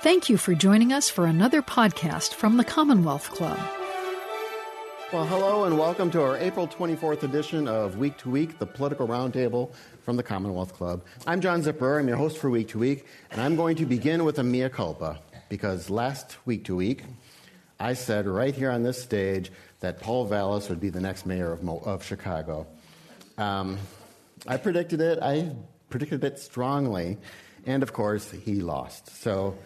Thank you for joining us for another podcast from the Commonwealth Club. Well, hello and welcome to our April 24th edition of Week to Week, the political roundtable from the Commonwealth Club. I'm John Zipperer. I'm your host for Week to Week, and I'm going to begin with a mea culpa because last Week to Week, I said right here on this stage that Paul Vallas would be the next mayor of, Mo- of Chicago. Um, I predicted it. I predicted it strongly, and of course, he lost. So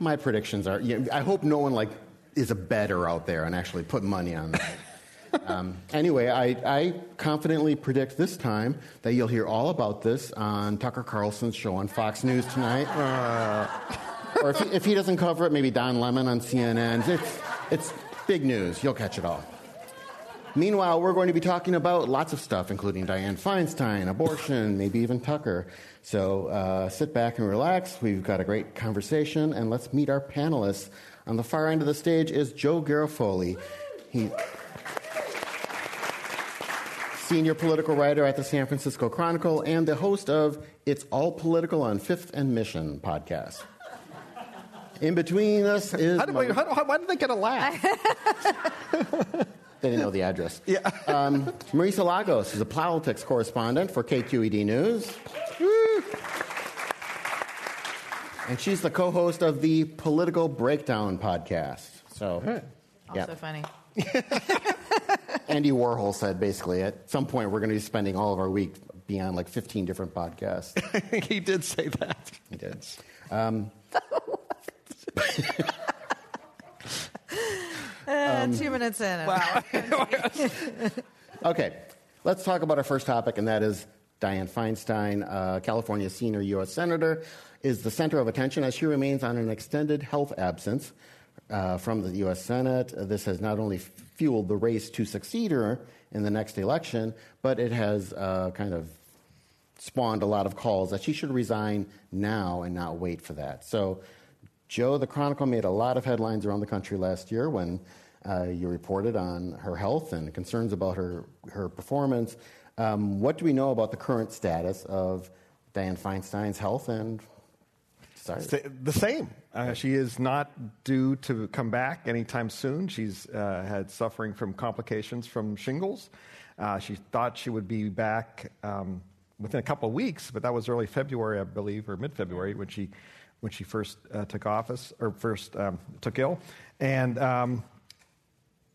my predictions are. You know, I hope no one like is a better out there and actually put money on that. um, anyway, I, I, confidently predict this time that you'll hear all about this on Tucker Carlson's show on Fox News tonight. Uh, or if he, if he, doesn't cover it, maybe Don Lemon on CNN. It's, it's big news. You'll catch it all. Meanwhile, we're going to be talking about lots of stuff, including Dianne Feinstein, abortion, maybe even Tucker. So uh, sit back and relax. We've got a great conversation, and let's meet our panelists. On the far end of the stage is Joe Garofoli. He, senior political writer at the San Francisco Chronicle and the host of It's All Political on Fifth and Mission podcast. In between us is. How did, wait, how, how, why did they get a laugh? They didn't know the address. Yeah. um, Marisa Lagos is a politics correspondent for KQED News. And she's the co host of the Political Breakdown podcast. So, right. yeah. also funny. Andy Warhol said basically at some point we're going to be spending all of our week beyond like 15 different podcasts. he did say that. He did. Um, um, two minutes in. Wow. okay, let's talk about our first topic, and that is Dianne Feinstein, uh, California senior U.S. Senator, is the center of attention as she remains on an extended health absence uh, from the U.S. Senate. this has not only fueled the race to succeed her in the next election, but it has uh, kind of spawned a lot of calls that she should resign now and not wait for that. So Joe, the Chronicle made a lot of headlines around the country last year when uh, you reported on her health and concerns about her, her performance. Um, what do we know about the current status of Dianne Feinstein's health and sorry. The same. Uh, she is not due to come back anytime soon. She's uh, had suffering from complications from shingles. Uh, she thought she would be back um, within a couple of weeks, but that was early February, I believe, or mid February when she when she first uh, took office or first um, took ill. And, um,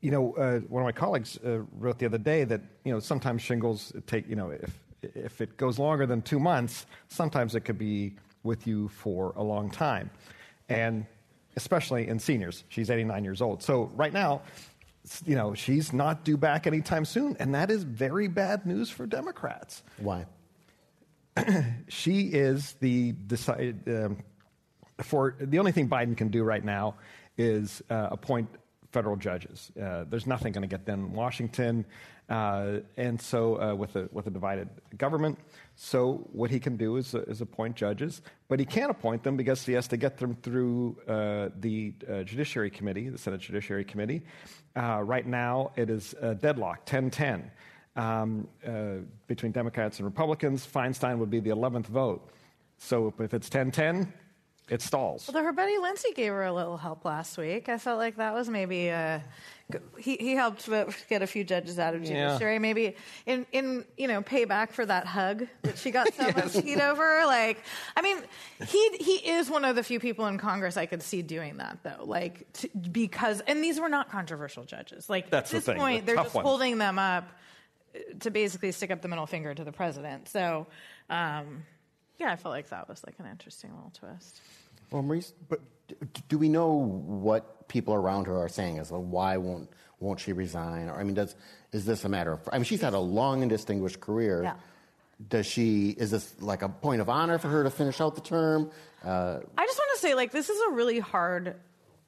you know, uh, one of my colleagues uh, wrote the other day that, you know, sometimes shingles take, you know, if, if it goes longer than two months, sometimes it could be with you for a long time. And especially in seniors. She's 89 years old. So right now, you know, she's not due back anytime soon. And that is very bad news for Democrats. Why? she is the decided. Um, for the only thing Biden can do right now is uh, appoint federal judges. Uh, there's nothing going to get done in Washington, uh, and so uh, with a with a divided government. So what he can do is, is appoint judges, but he can't appoint them because he has to get them through uh, the uh, Judiciary Committee, the Senate Judiciary Committee. right now, it is a deadlock, 10-10. Um, between Democrats and Republicans, Feinstein would be the 11th vote. So if it's 10 10, it stalls. Although her buddy Lindsey gave her a little help last week. I felt like that was maybe a, uh, he he helped get a few judges out of judiciary. Yeah. Maybe in in you know payback for that hug that she got so yes. much heat over. Like I mean, he he is one of the few people in Congress I could see doing that though. Like to, because and these were not controversial judges. Like That's at this the point, the they're just holding them up to basically stick up the middle finger to the president. So. Um, yeah, I felt like that was like an interesting little twist. Well, Marisa, but do we know what people around her are saying as well? Why won't won't she resign? Or I mean, does is this a matter of? I mean, she's had a long and distinguished career. Yeah. Does she? Is this like a point of honor for her to finish out the term? Uh, I just want to say, like, this is a really hard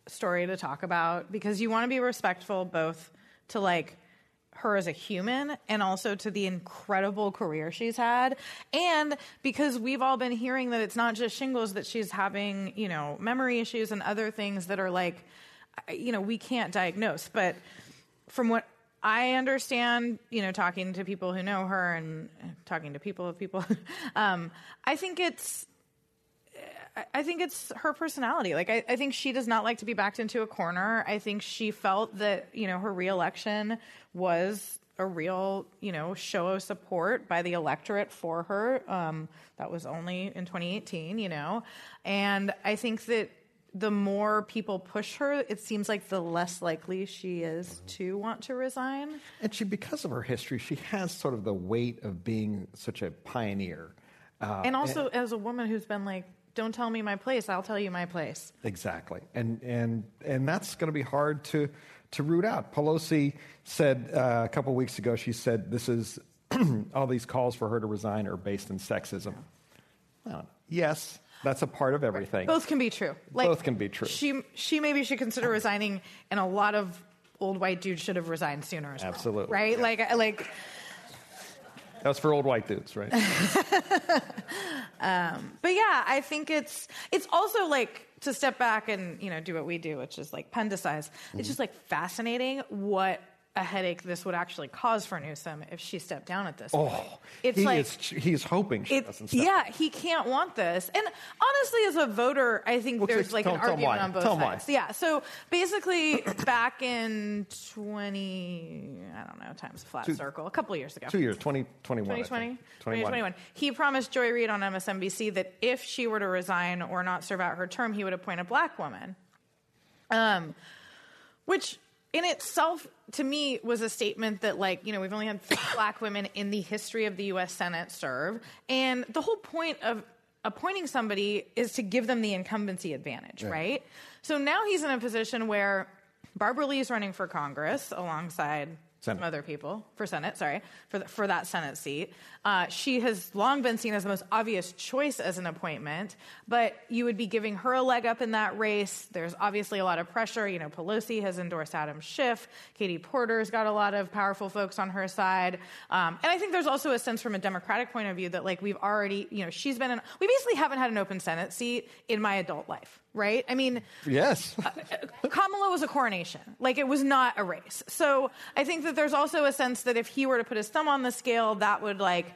story to talk about because you want to be respectful both to like her as a human and also to the incredible career she's had. And because we've all been hearing that it's not just shingles, that she's having, you know, memory issues and other things that are like, you know, we can't diagnose. But from what I understand, you know, talking to people who know her and talking to people of people, um, I think it's I- think it's her personality. Like, I, I think she does not like to be backed into a corner. I think she felt that, you know, her reelection was a real, you know, show of support by the electorate for her. Um, that was only in 2018, you know. And I think that the more people push her, it seems like the less likely she is to want to resign. And she, because of her history, she has sort of the weight of being such a pioneer. Uh, and also, as a woman who's been like, don't tell me my place, I'll tell you my place. Exactly, and and and that's going to be hard to to root out. Pelosi said uh, a couple weeks ago. She said this is all these calls for her to resign are based in sexism. Well, yes, that's a part of everything. Both can be true. Both can be true. She she maybe should consider resigning, and a lot of old white dudes should have resigned sooner. As well, Absolutely. right? Like like That's for old white dudes, right? Um, but yeah, I think it's it's also like to step back and you know do what we do, which is like pendicize. It's mm-hmm. just like fascinating what a headache this would actually cause for Newsom if she stepped down at this point. Oh, It's he like is, he's hoping she it, doesn't. Step yeah, he can't want this. And honestly, as a voter, I think Well, there's like tell- an tell argument on both Tell sides. Yeah. So basically, back in 20, I don't know, times a flat Two- circle, a couple years ago. Two years, 2021. 2020, 21. 2021. He promised Joy Reid on MSNBC that if she were to resign or not serve out her term, he would appoint a black woman. Um, which in itself, to me, was a statement that, like, you know, we've only had three black women in the history of the U.S. Senate serve, and the whole point of appointing somebody is to give them the incumbency advantage, right? So now he's in a position where Barbara Lee is running for Congress alongside Senate. some other people for Senate. Sorry for th- for that Senate seat. Uh, she has long been seen as the most obvious choice as an appointment, but you would be giving her a leg up in that race. There's obviously a lot of pressure. You know, Pelosi has endorsed Adam Schiff. Katie Porter's got a lot of powerful folks on her side, um, and I think there's also a sense from a Democratic point of view that like we've already, you know, she's been in. We basically haven't had an open Senate seat in my adult life, right? I mean. Yes. Uh, Kamala was a coronation. Like it was not a race. So I think that there's also a sense that if he were to put his thumb on the scale, that would like,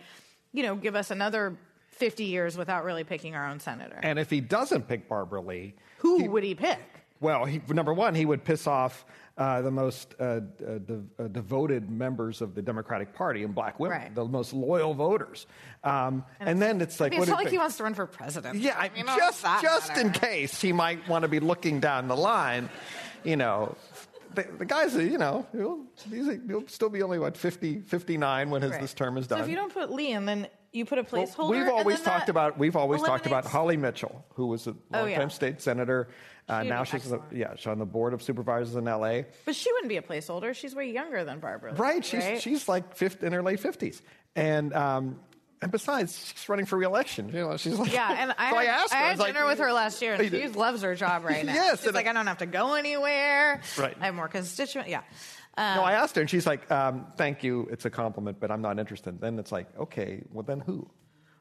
you know, give us another 50 years without really picking our own senator. and if he doesn't pick Barbara Lee, Who would he pick? Well, he, number one, he would piss off uh, the most uh, uh, de- uh, devoted members of the Democratic Party and black women, Right. the most loyal voters. Um, and, then it's like, I mean, it's not like he wants to run for president. yeah, I, know, just just matter. in case he might want to be looking down the line, you know. The, the guy's, you know, he'll, he'll still be only, what, 50, 59 when his, Right. this term is done. So if you don't put Lee in, then you put a Well, placeholder. we've always talked about we've always talked about Holly Mitchell, who was a Oh, longtime yeah. state senator. Uh, now she's the, yeah she's on the board of supervisors in L.A. But she wouldn't be a placeholder. She's way younger than Barbara. Right, she's right? she's like 50, in her late fifties, and um, and besides, she's running for reelection. You know, she's like Yeah, and I, so I had, asked her, I I had like, dinner with her last year, and she loves her job right now. Yes, she's like, I- I don't have to go anywhere. Right. I have more constituents. Yeah. No, I asked her, and she's like, um, "Thank you, it's a compliment, but I'm not interested." Then it's like, okay, well then who?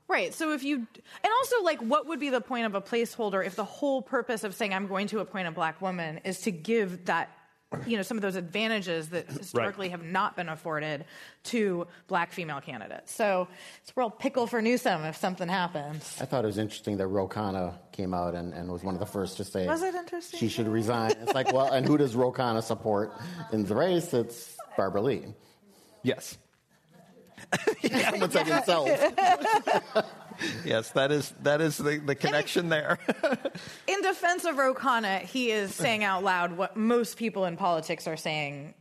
Right. So if you, and also like, what would be the point of a placeholder if the whole purpose of saying I'm going to appoint a black woman is to give that, you know, some of those advantages that historically have not been afforded to black female candidates. So it's a real pickle for Newsom if something happens. I thought it was interesting that Ro Khanna came out and, and was one of the first to say Was it interesting? she should resign. It's like, well, and who does Ro Khanna support in the race? It's Barbara Lee. Yes, Someone said himself. yes, that is that is the, the connection there. In defense of Ro Khanna, he is saying out loud what most people in politics are saying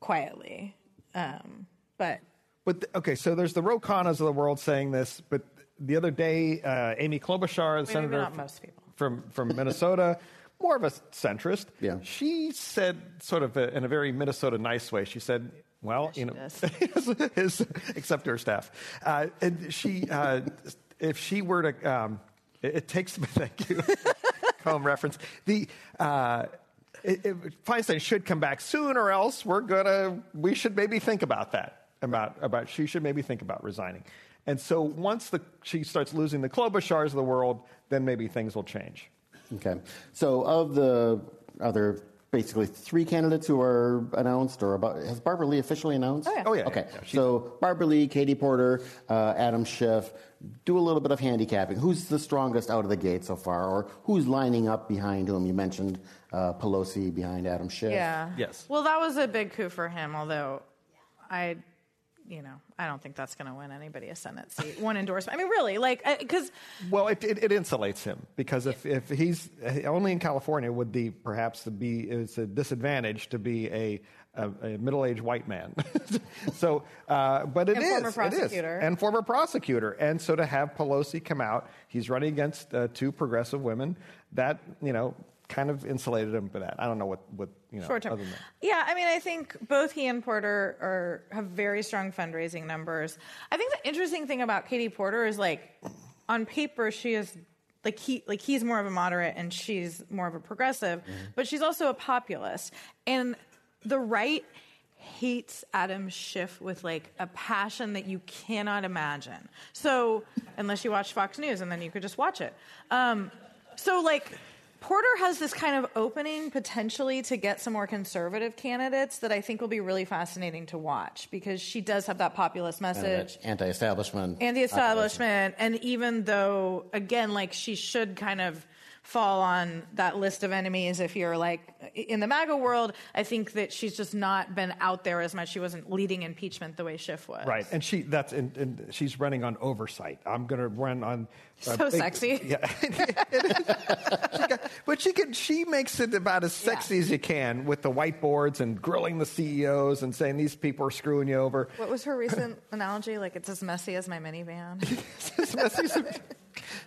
quietly. Um, but But th- okay, so there's the Ro Khannas of the world saying this, but the other day, uh, Amy Klobuchar, the senator not most people. from from Minnesota, more of a centrist, Yeah. she said, sort of a, in a very Minnesota nice way, she said, "Well, she you know, does. his, his, except her staff, uh, and she, uh, if she were to, um, it, it takes. Thank you, home reference. The. Uh, it, it, Feinstein should come back soon, or else we're gonna. We should maybe think about that. About about she should maybe think about resigning. And so once the, she starts losing the Klobuchars of the world, then maybe things will change. Okay. So, of the other basically three candidates who are announced, or about has Barbara Lee officially announced? Oh, yeah. Oh, yeah. Okay, yeah, she's- so Barbara Lee, Katie Porter, uh, Adam Schiff. Do a little bit of handicapping. Who's the strongest out of the gate so far, or who's lining up behind whom? You mentioned uh, Pelosi behind Adam Schiff. Yeah. Yes. Well, that was a big coup for him, although I, you know, I don't think that's going to win anybody a Senate seat. One endorsement. I mean, really, like, because Well, it, it, it insulates him because if, if he's only in California would the perhaps to be it's a disadvantage to be a, a, a middle-aged white man. so, uh, but it is former it is. prosecutor. and former prosecutor, and so to have Pelosi come out, he's running against uh, two progressive women. That you know kind of insulated him for that. I don't know what what you know short term. other than that. Yeah, I mean, I think both he and Porter are have very strong fundraising numbers. I think the interesting thing about Katie Porter is like, on paper, she is like he like he's more of a moderate and she's more of a progressive, but she's also a populist. And the right hates Adam Schiff with like a passion that you cannot imagine. So unless you watch Fox News, and then you could just watch it. Um, so like. Porter has this kind of opening potentially to get some more conservative candidates that I think will be really fascinating to watch because she does have that populist message anti-establishment. and the establishment. And even though, again, like she should kind of fall on that list of enemies if you're like in the MAGA world, I think that she's just not been out there as much. She wasn't leading impeachment the way Schiff was. Right, and she that's and, and she's running on oversight. I'm going to run on. uh, So sexy. Yeah, but she can. She makes it about as sexy Yeah. as you can with the whiteboards and grilling the CEOs and saying these people are screwing you over. What was her recent analogy? Like it's as messy as my minivan. It's messy as-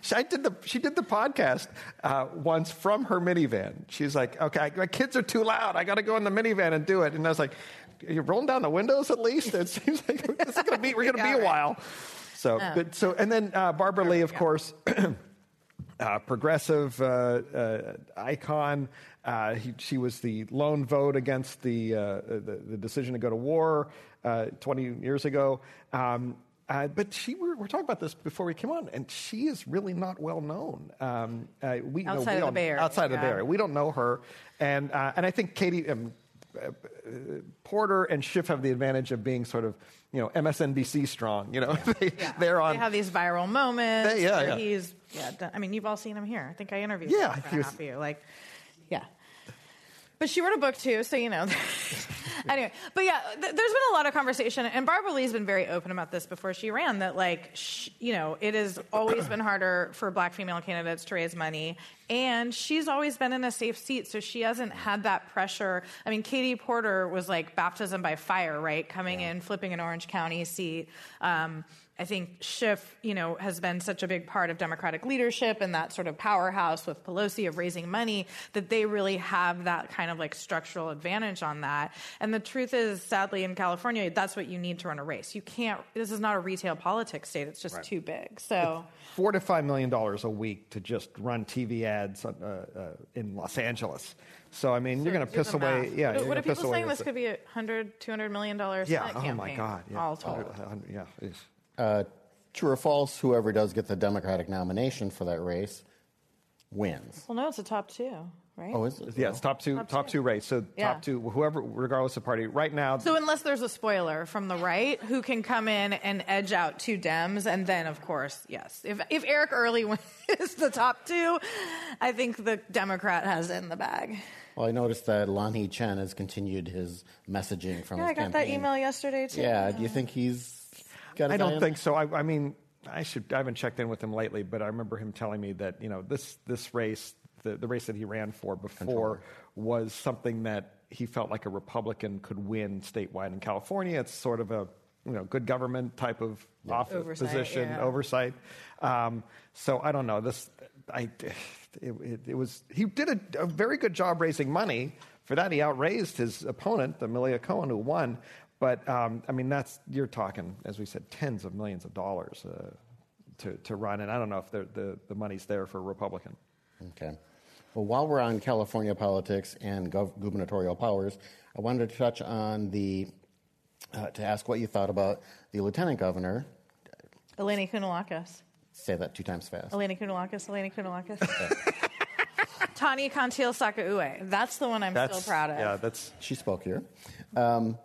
She, I did the, she did the podcast uh, once from her minivan. She's like, okay, my kids are too loud. I got to go in the minivan and do it. And I was like, you're rolling down the windows at least? It seems like this is gonna be, we're going to Yeah, be a right. while. So, but, so, and then uh, Barbara Lee, of course, uh, progressive uh, uh, icon. Uh, he, she was the lone vote against the, uh, the, the decision to go to war uh, 20 years ago. Um, uh, but she, we we're talking about this before we came on, and she is really not well known. Um, uh, we, no, Outside we of the Bay Area, Outside of the Bay. Area. We don't know her. And, uh, and I think Katie, um, Porter and Schiff have the advantage of being sort of, you know, MSNBC strong. You know, they, they're on. They have these viral moments. They- yeah, yeah. He's yeah. I mean, you've all seen him here. I think I interviewed. Yeah, him for was- half of you. Like, yeah. But she wrote a book too, so you know. anyway, but yeah, th- there's been a lot of conversation, and Barbara Lee's been very open about this before she ran. That like, sh- you know, it has always been harder for Black female candidates to raise money, and she's always been in a safe seat, so she hasn't had that pressure. I mean, Katie Porter was like baptism by fire, right? Coming in, flipping an Orange County seat. Um, I think Schiff, you know, has been such a big part of Democratic leadership and that sort of powerhouse with Pelosi of raising money that they really have that kind of like structural advantage on that. And the truth is, sadly, in California, that's what you need to run a race. You can't. This is not a retail politics state. It's just too big. So. four to five million dollars a week to just run TV ads uh, uh, in Los Angeles. So I mean, you're going to piss away. math. Yeah, What, are people saying? This could be a hundred, two hundred million dollars. Yeah. Oh campaign, my God. Yeah. All told. Uh, yeah. It's- Uh, true or false? Whoever does get the Democratic nomination for that race wins. Well, no, it's a top two, right? Oh, is it? Yeah, it's top two, Top top, two. two race. So Yeah. top two, whoever, regardless of party. Right now, So unless there's a spoiler from the right who can come in and edge out two Dems, and then of course, yes, if if Eric Early is the top two, I think the Democrat has it in the bag. Well, I noticed that Lanhee Chen has continued his messaging from Yeah, his I got campaign. that email yesterday too. Yeah, do you think he's got? a I guy don't in- think so. I, I mean, I should. I haven't checked in with him lately, but I remember him telling me that you know this this race, the, the race that he ran for before, was something that he felt like a Republican could win statewide in California. It's sort of a you know good government type of office Oversight, position, yeah. oversight. Um, so I don't know this. I it, it, it was he did a, a very good job raising money. For that, he outraised his opponent, Malia Cohen, who won. But um, I mean, that's you're talking, as we said, tens of millions of dollars uh, to to run, and I don't know if the the, the money's there for a Republican. Okay. Well, while we're on California politics and gov- gubernatorial powers, I wanted to touch on the uh, to ask what you thought about the lieutenant governor. Eleni Kounalakis. Say that two times fast. Eleni Kounalakis. Eleni Kounalakis. Tani Cantil-Sakauye. That's the one I'm That's still proud of. Yeah, that's She spoke here. Um,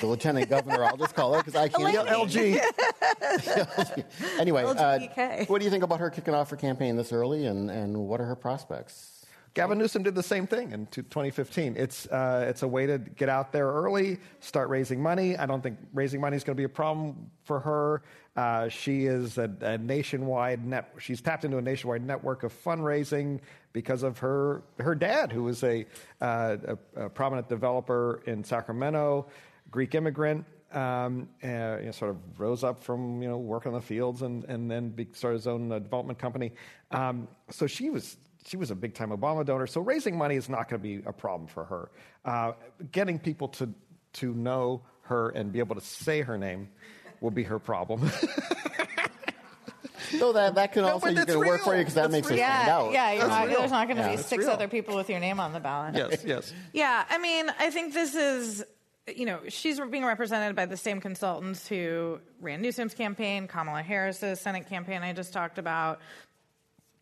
the lieutenant governor, I'll just call her because I can't. Elaine. LG. anyway, uh, what do you think about her kicking off her campaign this early, and, and what are her prospects? Gavin Newsom did the same thing in 2015. It's, uh, it's a way to get out there early, start raising money. I don't think raising money is going to be a problem for her. Uh, she is a, a nationwide net. She's tapped into a nationwide network of fundraising because of her her dad, who was a, uh, a, a prominent developer in Sacramento, Greek immigrant. Um, uh, you know, sort of rose up from you know working on the fields and and then be, started his own uh, development company. Um, so she was she was a big time Obama donor. So raising money is not going to be a problem for her. Uh, getting people to to know her and be able to say her name will be her problem. So that, that can also you that's can work for you because that makes her real. stand Yeah, out. yeah. You're not, there's not going to Yeah. be That's six real. other people with your name on the ballot. yes, yes. Yeah, I mean, I think this is, you know, she's being represented by the same consultants who ran Newsom's campaign, Kamala Harris's Senate campaign I just talked about,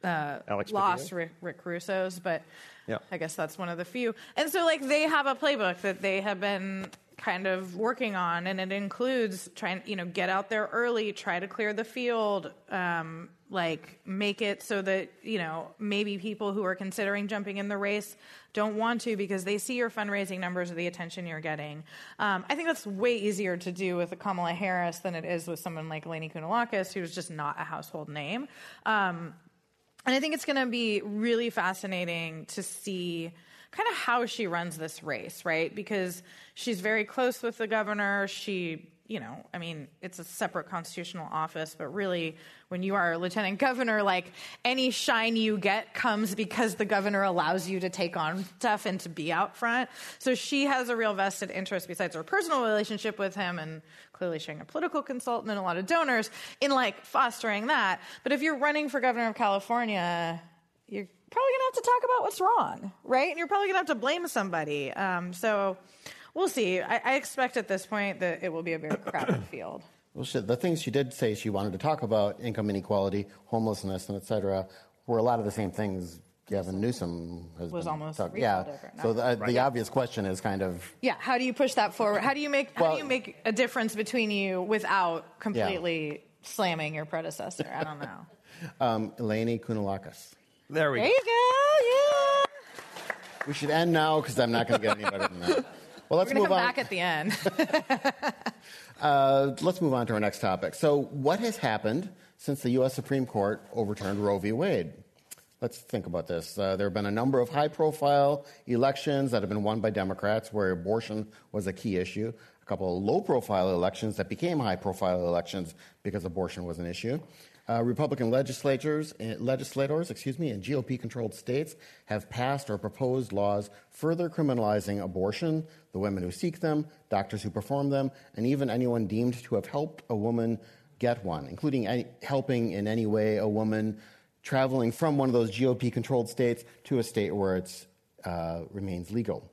uh, Alex lost Rick, Rick Russo's, but Yeah. I guess that's one of the few. And so, like, they have a playbook that they have been kind of working on, and it includes trying, you know, get out there early, try to clear the field, um, like make it so that you know maybe people who are considering jumping in the race don't want to because they see your fundraising numbers or the attention you're getting. Um, I think that's way easier to do with a Kamala Harris than it is with someone like Lainey Kounalakis, who's just not a household name. Um, and I think it's going to be really fascinating to see kind of how she runs this race, right? Because she's very close with the governor. She, you know, I mean, it's a separate constitutional office, but really, when you are a lieutenant governor, like any shine you get comes because the governor allows you to take on stuff and to be out front. So she has a real vested interest, besides her personal relationship with him and clearly showing a political consultant and a lot of donors in like fostering that. But if you're running for governor of California, you're probably gonna have to talk about what's wrong, right? And you're probably gonna have to blame somebody. Um, so we'll see. I, I expect at this point that it will be a very crowded field. Well, shit, the things she did say she wanted to talk about, income inequality, homelessness, and et cetera, were a lot of the same things Gavin Newsom has Was been almost talk- yeah. over So the, the obvious question is kind of Yeah, how do you push that forward? How do you make how do you make a difference between you without completely slamming your predecessor? I don't know. um, Eleni Kounalakis. There we there go. you go. Yeah. We should end now because I'm not going to get any better than that. Well, let's We're gonna move come on. back at the end. Uh, let's move on to our next topic. So, what has happened since the U.S. Supreme Court overturned Roe v. Wade? Let's think about this. Uh, there have been a number of high profile elections that have been won by Democrats where abortion was a key issue, a couple of low profile elections that became high profile elections because abortion was an issue. Uh, Republican legislators, uh, legislators, excuse me, in GOP-controlled states have passed or proposed laws further criminalizing abortion, the women who seek them, doctors who perform them, and even anyone deemed to have helped a woman get one, including any, helping in any way a woman traveling from one of those GOP-controlled states to a state where it uh, remains legal.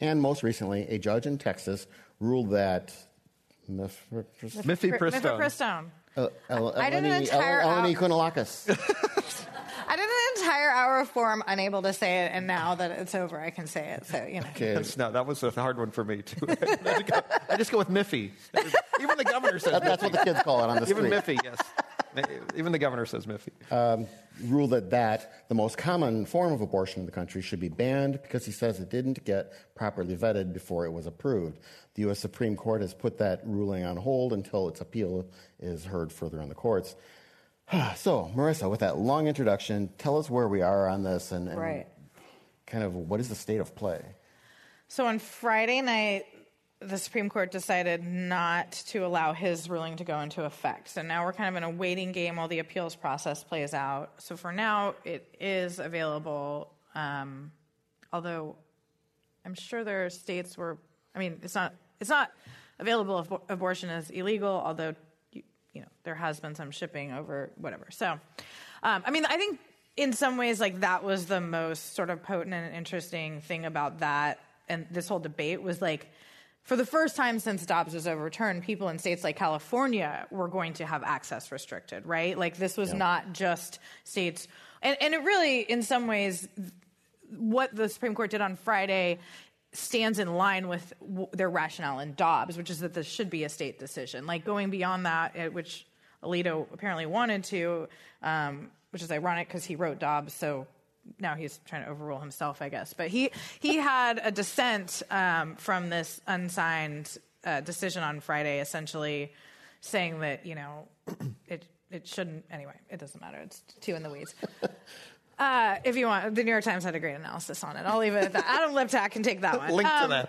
And most recently, a judge in Texas ruled that Miffy Mifepristone. Pristone. El- I did an Eleni- entire El- Eleni hour- Kounalakis. I did an entire hour of form unable to say it, and now that it's over, I can say it. So you know. Okay. That's, no, that was a hard one for me too. I, go, I just go with Miffy. Even the governor says That- that's what Miffy. the kids call it on the Even street. Miffy, yes. Even the governor says Miffy. Um, ruled that that the most common form of abortion in the country should be banned because he says it didn't get properly vetted before it was approved. The U.S. Supreme Court has put that ruling on hold until its appeal is heard further in the courts. so, Marisa, with that long introduction, tell us where we are on this and, and Right. kind of what is the state of play. So on Friday night, the Supreme Court decided not to allow his ruling to go into effect. So now we're kind of in a waiting game while the appeals process plays out. So for now, it is available, um, although I'm sure there are states where, I mean, it's not it's not available if ab- abortion is illegal, although you, you know there has been some shipping over whatever. So, um, I mean, I think in some ways like that was the most sort of potent and interesting thing about that and this whole debate was like. For the first time since Dobbs was overturned, people in states like California were going to have access restricted, right? Like this was not just states, and, and it really, in some ways, what the Supreme Court did on Friday stands in line with w- their rationale in Dobbs, which is that this should be a state decision. Like going beyond that, eh, which Alito apparently wanted to, um, which is ironic because he wrote Dobbs, so now he's trying to overrule himself, I guess. But he he had a dissent um, from this unsigned uh, decision on Friday, essentially saying that you know it it shouldn't. Anyway, it doesn't matter. It's two in the weeds. Uh, if you want, the New York Times had a great analysis on it. I'll leave it at that. Adam Liptak can take that one. Link to Um, that.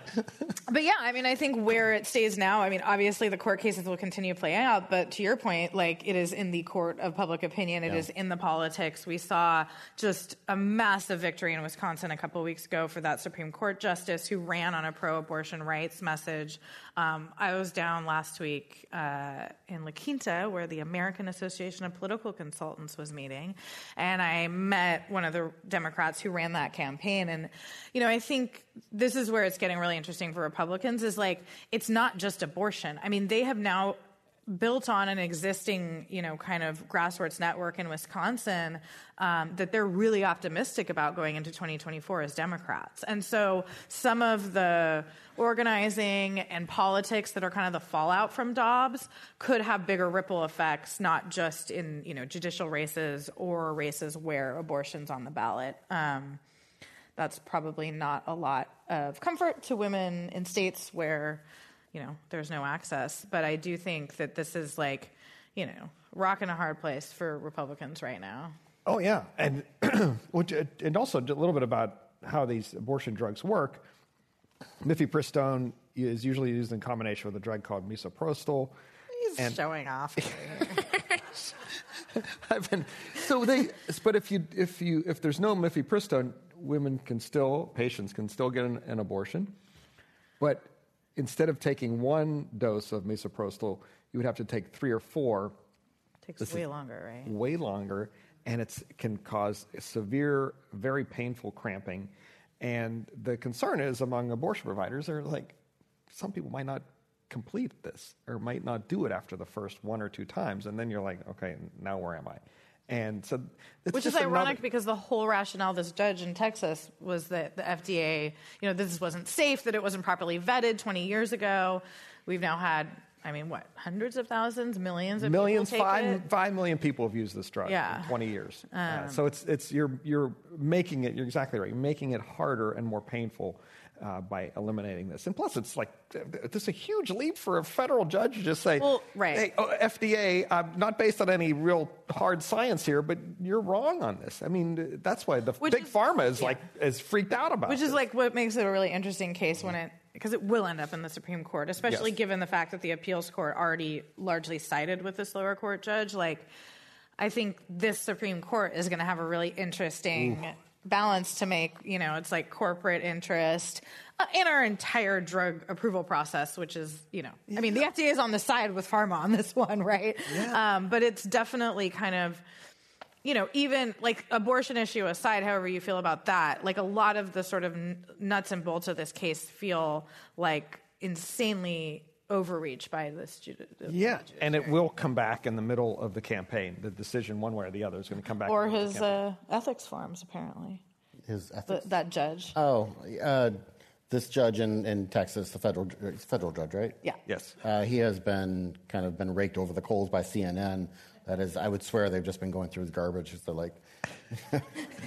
but yeah, I mean, I think where it stays now, I mean, obviously the court cases will continue playing out, but to your point, like it is in the court of public opinion, It is in the politics. We saw just a massive victory in Wisconsin a couple of weeks ago for that Supreme Court justice who ran on a pro abortion rights message. Um, I was down last week uh, in La Quinta where the American Association of Political Consultants was meeting, and I met one of the Democrats who ran that campaign. And, you know, I think this is where it's getting really interesting for Republicans is like, it's not just abortion. I mean, they have now built on an existing, you know, kind of grassroots network in Wisconsin um, that they're really optimistic about going into 2024 as Democrats. And so some of the organizing and politics that are kind of the fallout from Dobbs could have bigger ripple effects, not just in, you know, judicial races or races where abortion's on the ballot. Um, that's probably not a lot of comfort to women in states where you know there's no access. But i do think that this is like you know rock in a hard place for republicans right now. Oh yeah, and which, and also a little bit about how these abortion drugs work. Mifepristone is usually used in combination with a drug called misoprostol. he's And- showing off I've been so they, but if you if you if there's no mifepristone, women can still patients can still get an, an abortion, but instead of taking one dose of misoprostol, you would have to take three or four It takes way longer right way longer, and it can cause severe, very painful cramping. And the concern is among abortion providers, they're like, some people might not complete this or might not do it after the first one or two times, and then you're like, okay, now where am I? And so, Which is ironic another- because the whole rationale of this judge in Texas was that the FDA, you know, this wasn't safe, that it wasn't properly vetted 20 years ago. We've now had, I mean, what, hundreds of thousands, millions of millions, five, five million people have used this drug Yeah. Um. in 20 years. Uh, so it's, it's, you're, you're making it, you're exactly right, you're making it harder and more painful uh, by eliminating this. And plus, it's like, this is a huge leap for a federal judge to just say, Well, right. hey, oh, FDA, uh, not based on any real hard science here, but you're wrong on this. I mean, that's why the Which big is- pharma is yeah. like, is freaked out about Which is this. like what makes it a really interesting case when it because it will end up in the Supreme Court, especially Yes. given the fact that the appeals court already largely sided with this lower court judge. Like, I think this Supreme Court is going to have a really interesting balance to make. You know, it's like corporate interest uh, in our entire drug approval process, which is, you know, I mean, the FDA is on the side with pharma on this one, right? Um, but it's definitely kind of you know, even like abortion issue aside, however you feel about that, like a lot of the sort of n- nuts and bolts of this case feel like insanely overreach by the student. yeah, and it will come back in the middle of the campaign. The decision, one way or the other, is going to come back. or in the middle of his uh, ethics forms, apparently. His The, ethics. that judge. oh, uh, this judge in, in Texas, the federal federal judge, right? yeah. yes. Uh, he has been kind of been raked over the coals by CNN. That is, I would swear they've just been going through his garbage. They're like,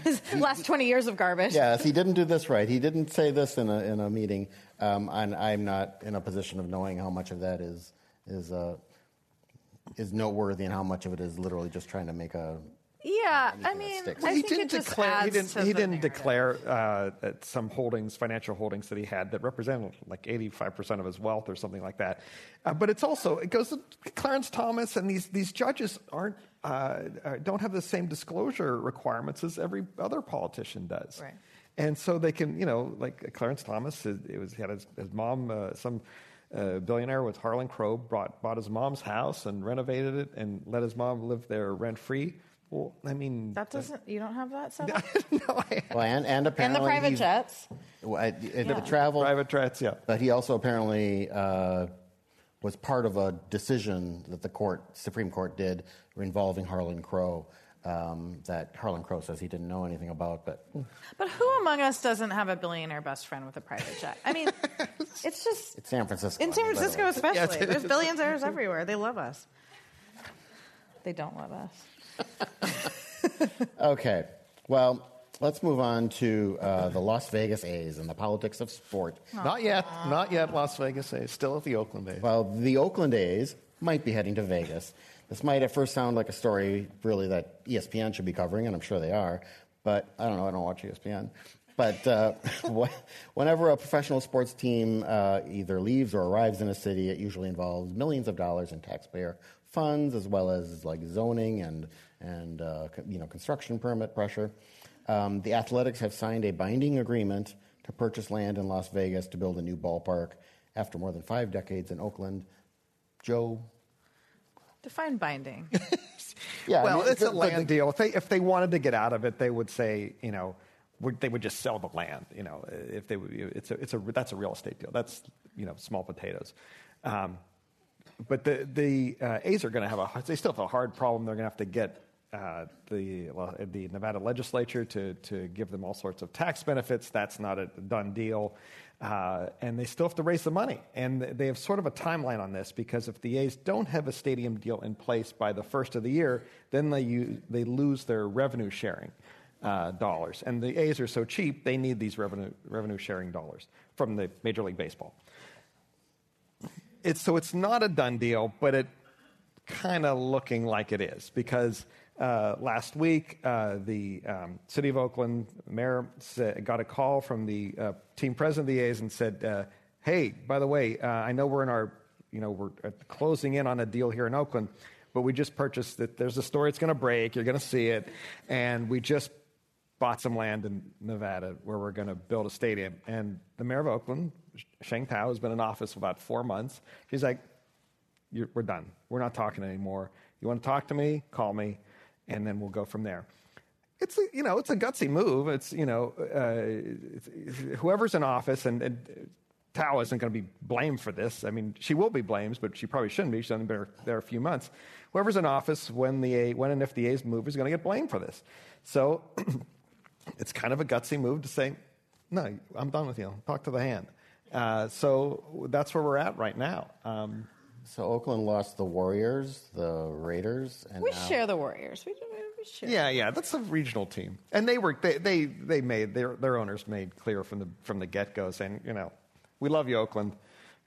his Last 20 years of garbage. yes, he didn't do this right. He didn't say this in a in a meeting, um, and I'm not in a position of knowing how much of that is is uh, is noteworthy and how much of it is literally just trying to make a. Yeah, I that mean, sticks. I he think didn't it just declare. He didn't. to He didn't narrative. declare uh, that some holdings, financial holdings that he had, that represented like eighty-five percent of his wealth or something like that. Uh, but it's also it goes to Clarence Thomas, and these these judges aren't uh, uh, don't have the same disclosure requirements as every other politician does. Right. And so they can, you know, like Clarence Thomas, it it was he had his, his mom, uh, some uh, billionaire with Harlan Crow, brought bought his mom's house and renovated it and let his mom live there rent free. Well, I mean, That doesn't, you don't have that set up? no, I Well, and, and apparently and the private jets. well, uh, the Yeah. travel private jets, yeah. But he also apparently uh, was part of a decision that the court, Supreme Court did involving Harlan Crow. Um, that Harlan Crow says he didn't know anything about. But But who among us doesn't have a billionaire best friend with a private jet? I mean, it's just it's San Francisco. in San I mean, Francisco, especially. Yes, There's is. billionaires everywhere. They love us. They don't love us. Okay. Well, let's move on to uh, the Las Vegas A's and the politics of sport. Not yet. Not yet. Las Vegas A's. Still at the Oakland A's. Well, the Oakland A's might be heading to Vegas. This might at first sound like a story, really, that ESPN should be covering, and I'm sure they are. But I don't know. I don't watch ESPN. But uh, whenever a professional sports team uh, either leaves or arrives in a city, it usually involves millions of dollars in taxpayer funds, as well as like zoning and and uh, you know construction permit pressure. Um, the Athletics have signed a binding agreement to purchase land in Las Vegas to build a new ballpark after more than five decades in Oakland. Joe, Define binding. yeah, I well, mean, it's a but the- land deal. If they if they wanted to get out of it, they would say, you know, would, they would just sell the land. You know, if they would, it's a it's a that's a real estate deal. That's you know small potatoes. Um, but the the uh, A's are going to have a they still have a hard problem. They're going to have to get. Uh, the the Nevada legislature to to give them all sorts of tax benefits. That's not a done deal, uh, and they still have to raise the money. And they have sort of a timeline on this because if the A's don't have a stadium deal in place by the first of the year, then they use, they lose their revenue sharing uh, dollars. And the A's are so cheap, they need these revenue revenue sharing dollars from the Major League Baseball. It's, so it's not a done deal, but it kind of looking like it is because uh, last week uh, the um, city of Oakland mayor said, got a call from the uh, team president of the A's and said, uh, "Hey, by the way, uh, I know we're in our, you know, we're closing in on a deal here in Oakland, but we just purchased that. There's a story it's going to break. You're going to see it, and we just." Bought some land in Nevada where we're going to build a stadium. And the mayor of Oakland, Sheng Thao, has been in office for about four months. She's like, we're done. We're not talking anymore. You want to talk to me? Call me, and then we'll go from there. It's a, you know it's a gutsy move. It's you know uh, it's, whoever's in office and, and Thao isn't going to be blamed for this. I mean, she will be blamed, but she probably shouldn't be. She's only been there a few months. Whoever's in office when the when and if the A's move is going to get blamed for this. So it's kind of a gutsy move to say, no, I'm done with you. Talk to the hand. Uh, so that's where we're at right now. Um, So Oakland lost the Warriors, the Raiders, and we now, share the Warriors. We, we share. Yeah, yeah, that's a regional team, and they were they they, they made their their owners made clear from the from the get go saying you know we love you Oakland,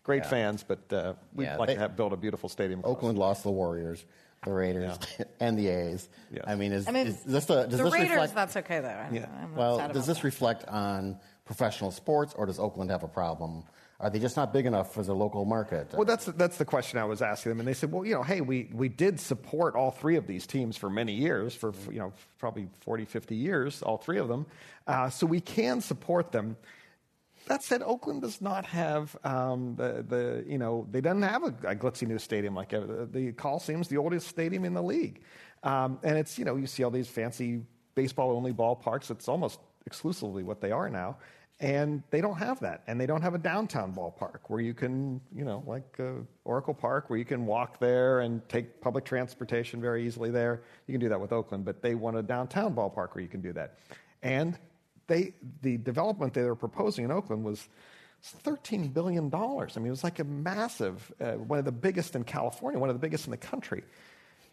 great Yeah. fans, but uh, we'd Yeah, like they- to have, build a beautiful stadium. across. Oakland lost the Warriors, the Raiders, and the A's. Yes. I mean, is, I mean, is this the, does the this Raiders, reflect? that's okay though. I'm, Yeah. I'm not well, sad does about this that. reflect on professional sports, or does Oakland have a problem? Are they just not big enough as a local market? Well, that's that's the question I was asking them, and they said, "Well, you know, hey, we, we did support all three of these teams for many years, for you know, probably 40, 50 years, all three of them, uh, so we can support them." That said, Oakland does not have um, the, the you know they doesn't have a, a glitzy new stadium like uh, the Coliseum's the oldest stadium in the league, um, and it's you know you see all these fancy baseball only ballparks. It's almost exclusively what they are now, and they don't have that, and they don't have a downtown ballpark where you can you know like uh, Oracle Park where you can walk there and take public transportation very easily there. You can do that with Oakland, but they want a downtown ballpark where you can do that, and they the development they were proposing in Oakland was $13 billion. I mean, it was like a massive, uh, one of the biggest in California, one of the biggest in the country.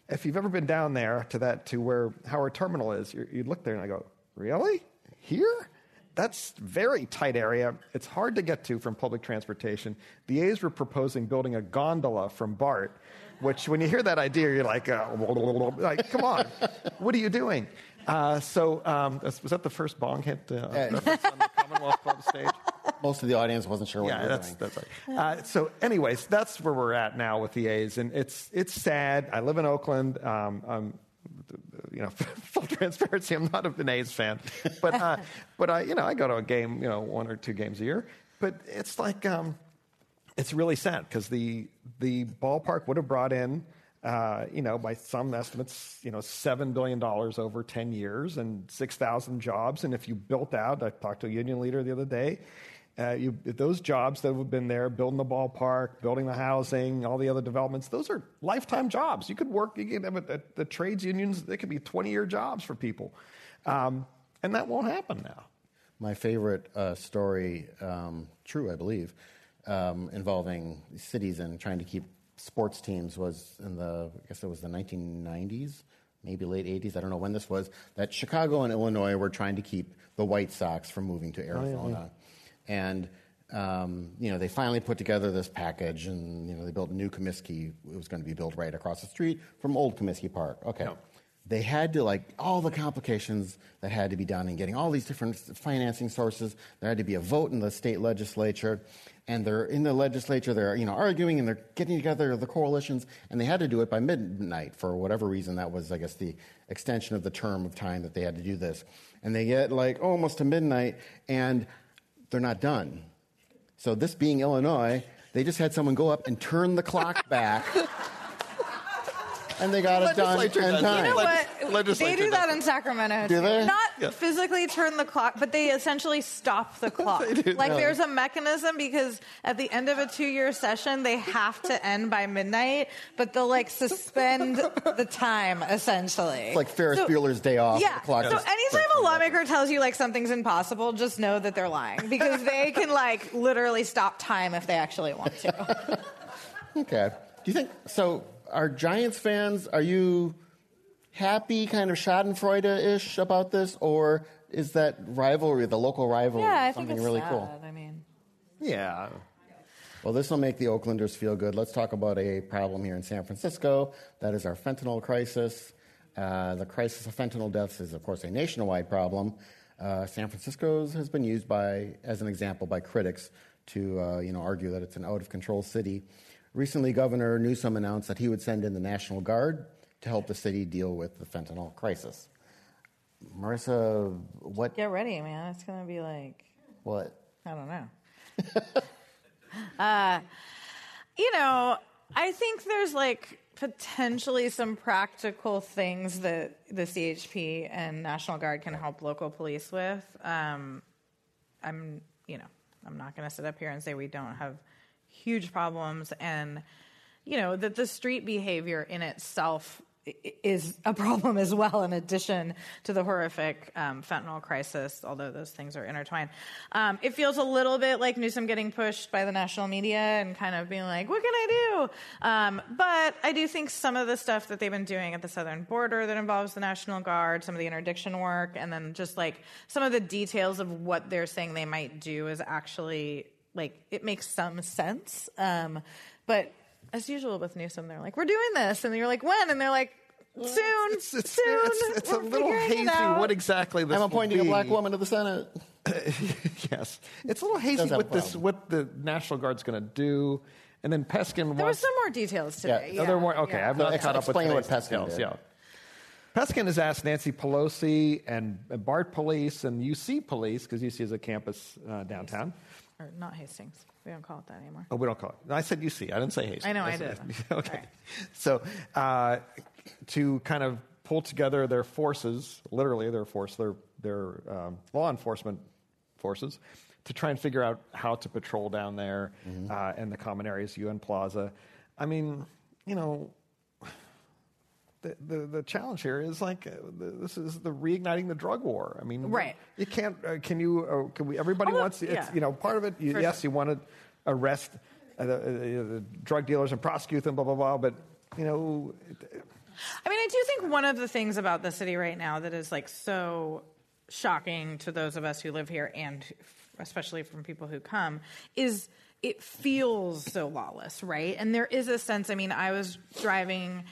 If you've ever been down there to that, to where Howard Terminal is, you you look there and I go, really? Here? That's very tight area. It's hard to get to from public transportation. The A's were proposing building a gondola from BART, which when you hear that idea, you're like, uh, like come on, what are you doing? Uh, so um, was was that the first bong hit uh, on the Commonwealth Club stage? Most of the audience wasn't sure what yeah, that's doing. that's right. Uh, so, anyways, that's where we're at now with the A's, and it's it's sad. I live in Oakland. Um, I'm, you know, full transparency. I'm not an A's fan, but uh, but I you know I go to a game, you know, one or two games a year. But it's like um, it's really sad because the the ballpark would have brought in. Uh, you know, by some estimates, you know, seven billion dollars over ten years and six thousand jobs. And if you built out, I talked to a union leader the other day, Uh, you, those jobs that have been there, building the ballpark, building the housing, all the other developments, those are lifetime jobs. You could work, you could have a, a, the trades unions, they could be 20 year jobs for people. Um, and that won't happen now. My favorite uh, story, um, true, I believe, um, involving cities and trying to keep sports teams was in the, I guess it was the 1990s, maybe late 80s, I don't know when this was, that Chicago and Illinois were trying to keep the White Sox from moving to Arizona. Oh, yeah, yeah. And um, you know, they finally put together this package, and you know, they built a new Comiskey. It was going to be built right across the street from Old Comiskey Park. Okay. No. They had to like all the complications that had to be done in getting all these different financing sources. There had to be a vote in the state legislature, and they're in the legislature. They're you know arguing and they're getting together the coalitions, and they had to do it by midnight for whatever reason. That was, I guess, the extension of the term of time that they had to do this. And they get like almost to midnight, and they're not done. So, this being Illinois, they just had someone go up and turn the clock back and they got it done in time. You know what? They do that in Sacramento. Do they? Not yeah. physically turn the clock, but they essentially stop the clock. like there's a mechanism because at the end of a two-year session, they have to end by midnight, but they'll like suspend the time essentially. It's like Ferris so, Bueller's Day Off. Yeah. So anytime a lawmaker tells you like something's impossible, just know that they're lying because they can like literally stop time if they actually want to. okay. Do you think so? Are Giants fans, are you happy, kind of Schadenfreude-ish about this, or is that rivalry, the local rivalry, yeah, something really sad. cool? I mean, yeah. Well, this will make the Oaklanders feel good. Let's talk about a problem here in San Francisco. That is our fentanyl crisis. Uh, the crisis of fentanyl deaths is, of course, a nationwide problem. Uh, San Francisco's has been used by, as an example by critics to, uh, you know, argue that it's an out of control city. Recently, Governor Newsom announced that he would send in the National Guard to help the city deal with the fentanyl crisis. Marisa, what? Get ready, man. It's going to be like. What? I don't know. uh, you know, I think there's like potentially some practical things that the CHP and National Guard can help local police with. Um, I'm, you know, I'm not going to sit up here and say we don't have huge problems and you know that the street behavior in itself is a problem as well, in addition to the horrific um, fentanyl crisis, although those things are intertwined. Um, it feels a little bit like Newsom getting pushed by the national media and kind of being like, what can I do? Um, but I do think some of the stuff that they've been doing at the southern border that involves the National Guard, some of the interdiction work, and then just like some of the details of what they're saying they might do is actually like it makes some sense. Um, but as usual with Newsom, they're like, "We're doing this," and you're like, "When?" And they're like, "Soon, it's, it's, soon." It's, it's a little hazy. What exactly? This I'm appointing a black woman to the Senate. yes, it's a little hazy what this what the National Guard's going to do. And then Peskin. There were some more details today. Yeah. Oh, there more. Okay, yeah. I've not caught up with what Peskin details. Did. Yeah. Peskin has asked Nancy Pelosi and BART Police and UC Police, because UC is a campus uh, downtown, or not Hastings. We don't call it that anymore. Oh, we don't call it. I said UC. I didn't say Hastings. I know, I, I did. okay. Right. So, uh, to kind of pull together their forces, literally their force, their, their um, law enforcement forces, to try and figure out how to patrol down there mm-hmm. uh, in the common areas, UN Plaza. I mean, you know, the, the, the, challenge here is like uh, this is the reigniting the drug war. I mean, right? You can't. Uh, can you? Uh, can we? Everybody Although, wants. It's yeah. you know part of it. You, yes, sure. you want to arrest uh, the, uh, the, drug dealers and prosecute them. Blah blah blah. But you know. It, I mean, I do think one of the things about the city right now that is like so shocking to those of us who live here and especially from people who come is it feels so lawless, right? And there is a sense. I mean, I was driving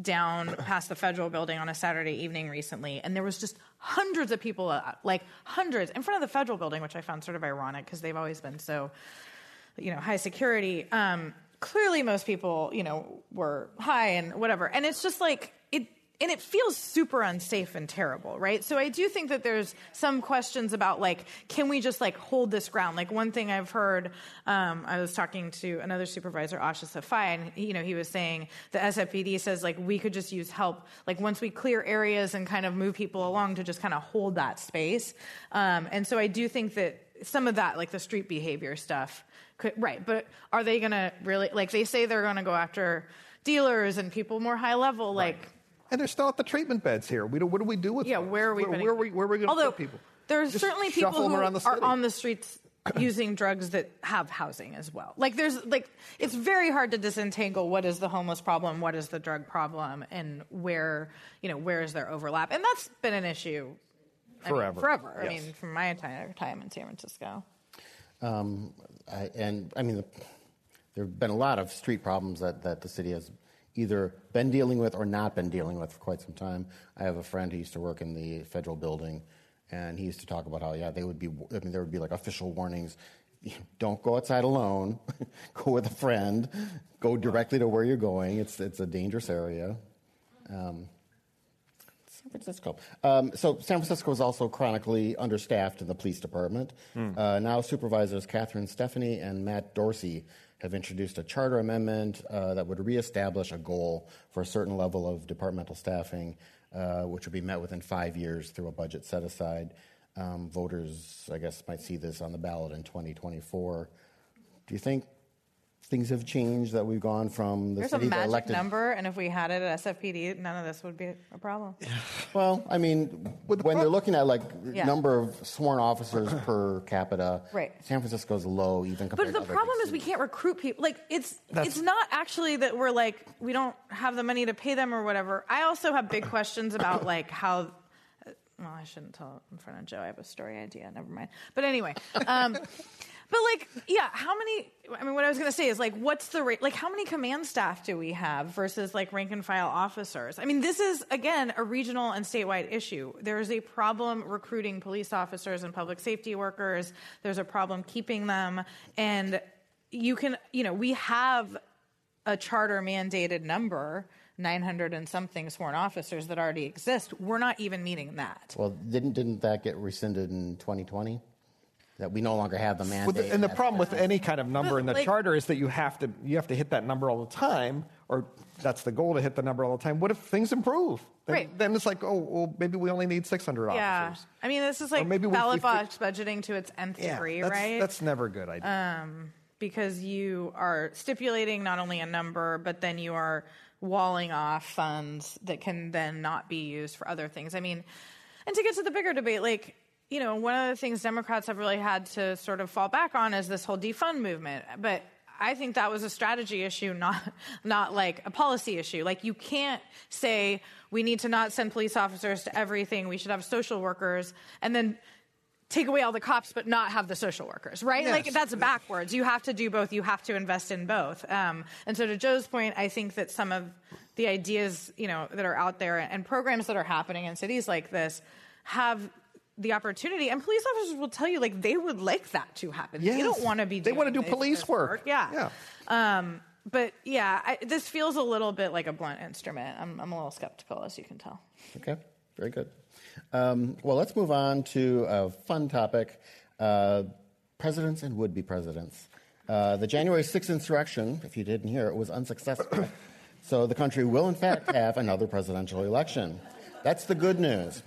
down past the federal building on a Saturday evening recently, and there was just hundreds of people, uh, like hundreds, in front of the federal building, which I found sort of ironic because they've always been so, you know, high security. Um, clearly, most people, you know, were high and whatever, and it's just like and it feels super unsafe and terrible, right? So I do think that there's some questions about like, can we just like hold this ground? Like one thing I've heard, um, I was talking to another supervisor, Ahsha Safai, and you know he was saying the SFPD says like we could just use help, like once we clear areas and kind of move people along to just kind of hold that space. Um, and so I do think that some of that, like the street behavior stuff, could, right? But are they going to really like they say they're going to go after dealers and people more high level, like? And they're still at the treatment beds here. We do, what do we do with Yeah, them? where are we? Where, where, are we, where are we going to put people? there's Just certainly people who the are city. on the streets using drugs that have housing as well. Like there's like it's very hard to disentangle what is the homeless problem, what is the drug problem, and where you know where is their overlap, and that's been an issue I mean, Forever. forever. I mean, from my entire time in San Francisco. Um, I, and I mean, there have been a lot of street problems that, that the city has either been dealing with or not been dealing with for quite some time. I have a friend who used to work in the federal building, and he used to talk about how, yeah, they would be, I mean, there would be like official warnings. Don't go outside alone. go with a friend. Go directly to where you're going. It's, it's a dangerous area. Um, San Francisco. Um, so San Francisco is also chronically understaffed in the police department. Uh, now supervisors Catherine Stefani and Matt Dorsey have introduced a charter amendment uh, that would reestablish a goal for a certain level of departmental staffing, uh, which would be met within five years through a budget set aside. Um, voters, I guess, might see this on the ballot in 2024. Do you think things have changed that we've gone from the There's a city that magic elected? number, and if we had it at SFPD, none of this would be a problem. Well, I mean, when they're looking at like Yeah. number of sworn officers per capita, Right. San Francisco's low even compared But to the other problem big is we cities. can't recruit people. Like it's That's- it's not actually that we're like we don't have the money to pay them or whatever. I also have big questions about like how. Well, I shouldn't tell in front of Joe. I have a story idea. Never mind. But anyway, um, but like, yeah, how many? I mean, what I was to say is like, what's the rate? Like, how many command staff do we have versus like rank and file officers? I mean, this is again a regional and statewide issue. There is a problem recruiting police officers and public safety workers. There's a problem keeping them, and you can, you know, we have a charter mandated number. 900 and something sworn officers that already exist. We're not even meeting that. Well, didn't didn't that get rescinded in 2020? That we no longer have the Well, mandate. the- and the problem with any kind of number in the like- charter is that you have to you have to hit that number all the time, or that's the goal to hit the number all the time. What if things improve? Then, Right. Then it's like, oh, well, maybe we only need 600 Yeah, officers. I mean, this is like maybe we- ballot we box budgeting to its nth Yeah, degree, that's, right? That's never a good idea. Um, because you are stipulating not only a number, but then you are walling off funds that can then not be used for other things. I mean, and to get to the bigger debate, like, you know, one of the things Democrats have really had to sort of fall back on is this whole defund movement. But I think that was a strategy issue, not not like a policy issue. Like you can't say we need to not send police officers to everything. We should have social workers, and then take away all the cops but not have the social workers, right? Yes. Like that's backwards. You have to do both. You have to invest in both. Um, and so to Joe's point, I think that some of the ideas, you know, that are out there and programs that are happening in cities like this have the opportunity and police officers will tell you like they would like that to happen. They don't want to be They wanna do this- police this work. Yeah. Yeah. Um, but yeah, I, this feels a little bit like a blunt instrument. I'm, I'm a little skeptical, as you can tell. Okay, very good. Um, well, let's move on to a fun topic uh, presidents and would be presidents. Uh, the January 6th insurrection, if you didn't hear it, was unsuccessful. so the country will, in fact, have another presidential election. That's the good news.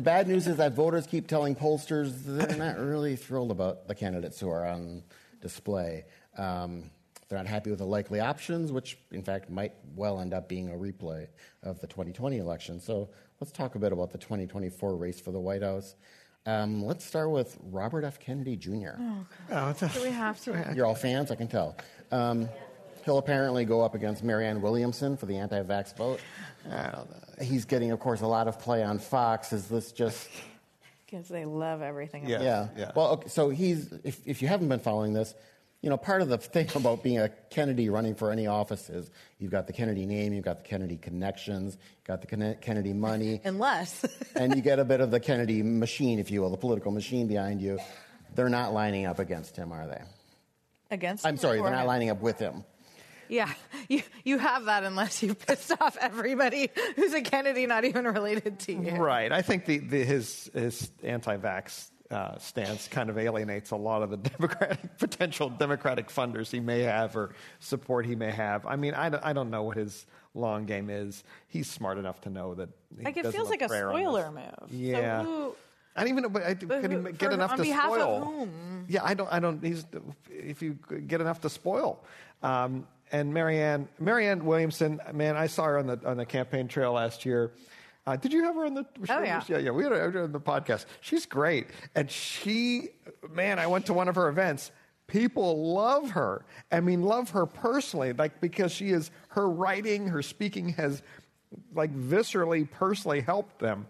The bad news is that voters keep telling pollsters they're not really thrilled about the candidates who are on display. Um, they're not happy with the likely options, which in fact might well end up being a replay of the 2020 election. So let's talk a bit about the 2024 race for the White House. Um, let's start with Robert F. Kennedy Jr. Oh, it's a- Do we have to? You're all fans, I can tell. Um, he'll apparently go up against Marianne Williamson for the anti vax vote. Oh, he's getting, of course, a lot of play on Fox. Is this just Because they love everything. Yeah. about yeah. yeah. Well, okay, so he's if if you haven't been following this, you know, part of the thing about being a Kennedy running for any office is you've got the Kennedy name, you've got the Kennedy connections, you've got the Ken- Kennedy money, Unless. and you get a bit of the Kennedy machine, if you will, the political machine behind you. They're not lining up against him, are they? Against I'm sorry, they're not him? lining up with him. Yeah, you you have that unless you pissed off everybody who's a Kennedy, not even related to you. Right. I think the, the, his, his anti vax uh, stance kind of alienates a lot of the Democratic, potential Democratic funders he may have or support he may have. I mean, I don't, I don't know what his long game is. He's smart enough to know that. he Like it feels like a spoiler move. Yeah. So who, I don't even know, but I, But can he who- for- get enough on to behalf of spoil? whom? Yeah, I don't. I don't. He's if you get enough to spoil. Um, and Marianne, Marianne Williamson, man, I saw her on the on the campaign trail last year. Uh, did you have her on the? Oh, yeah. yeah, yeah. We had her on the podcast. She's great, and she, man, I went to one of her events. People love her. I mean, love her personally, like because she is her writing, her speaking has, like, viscerally, personally helped them.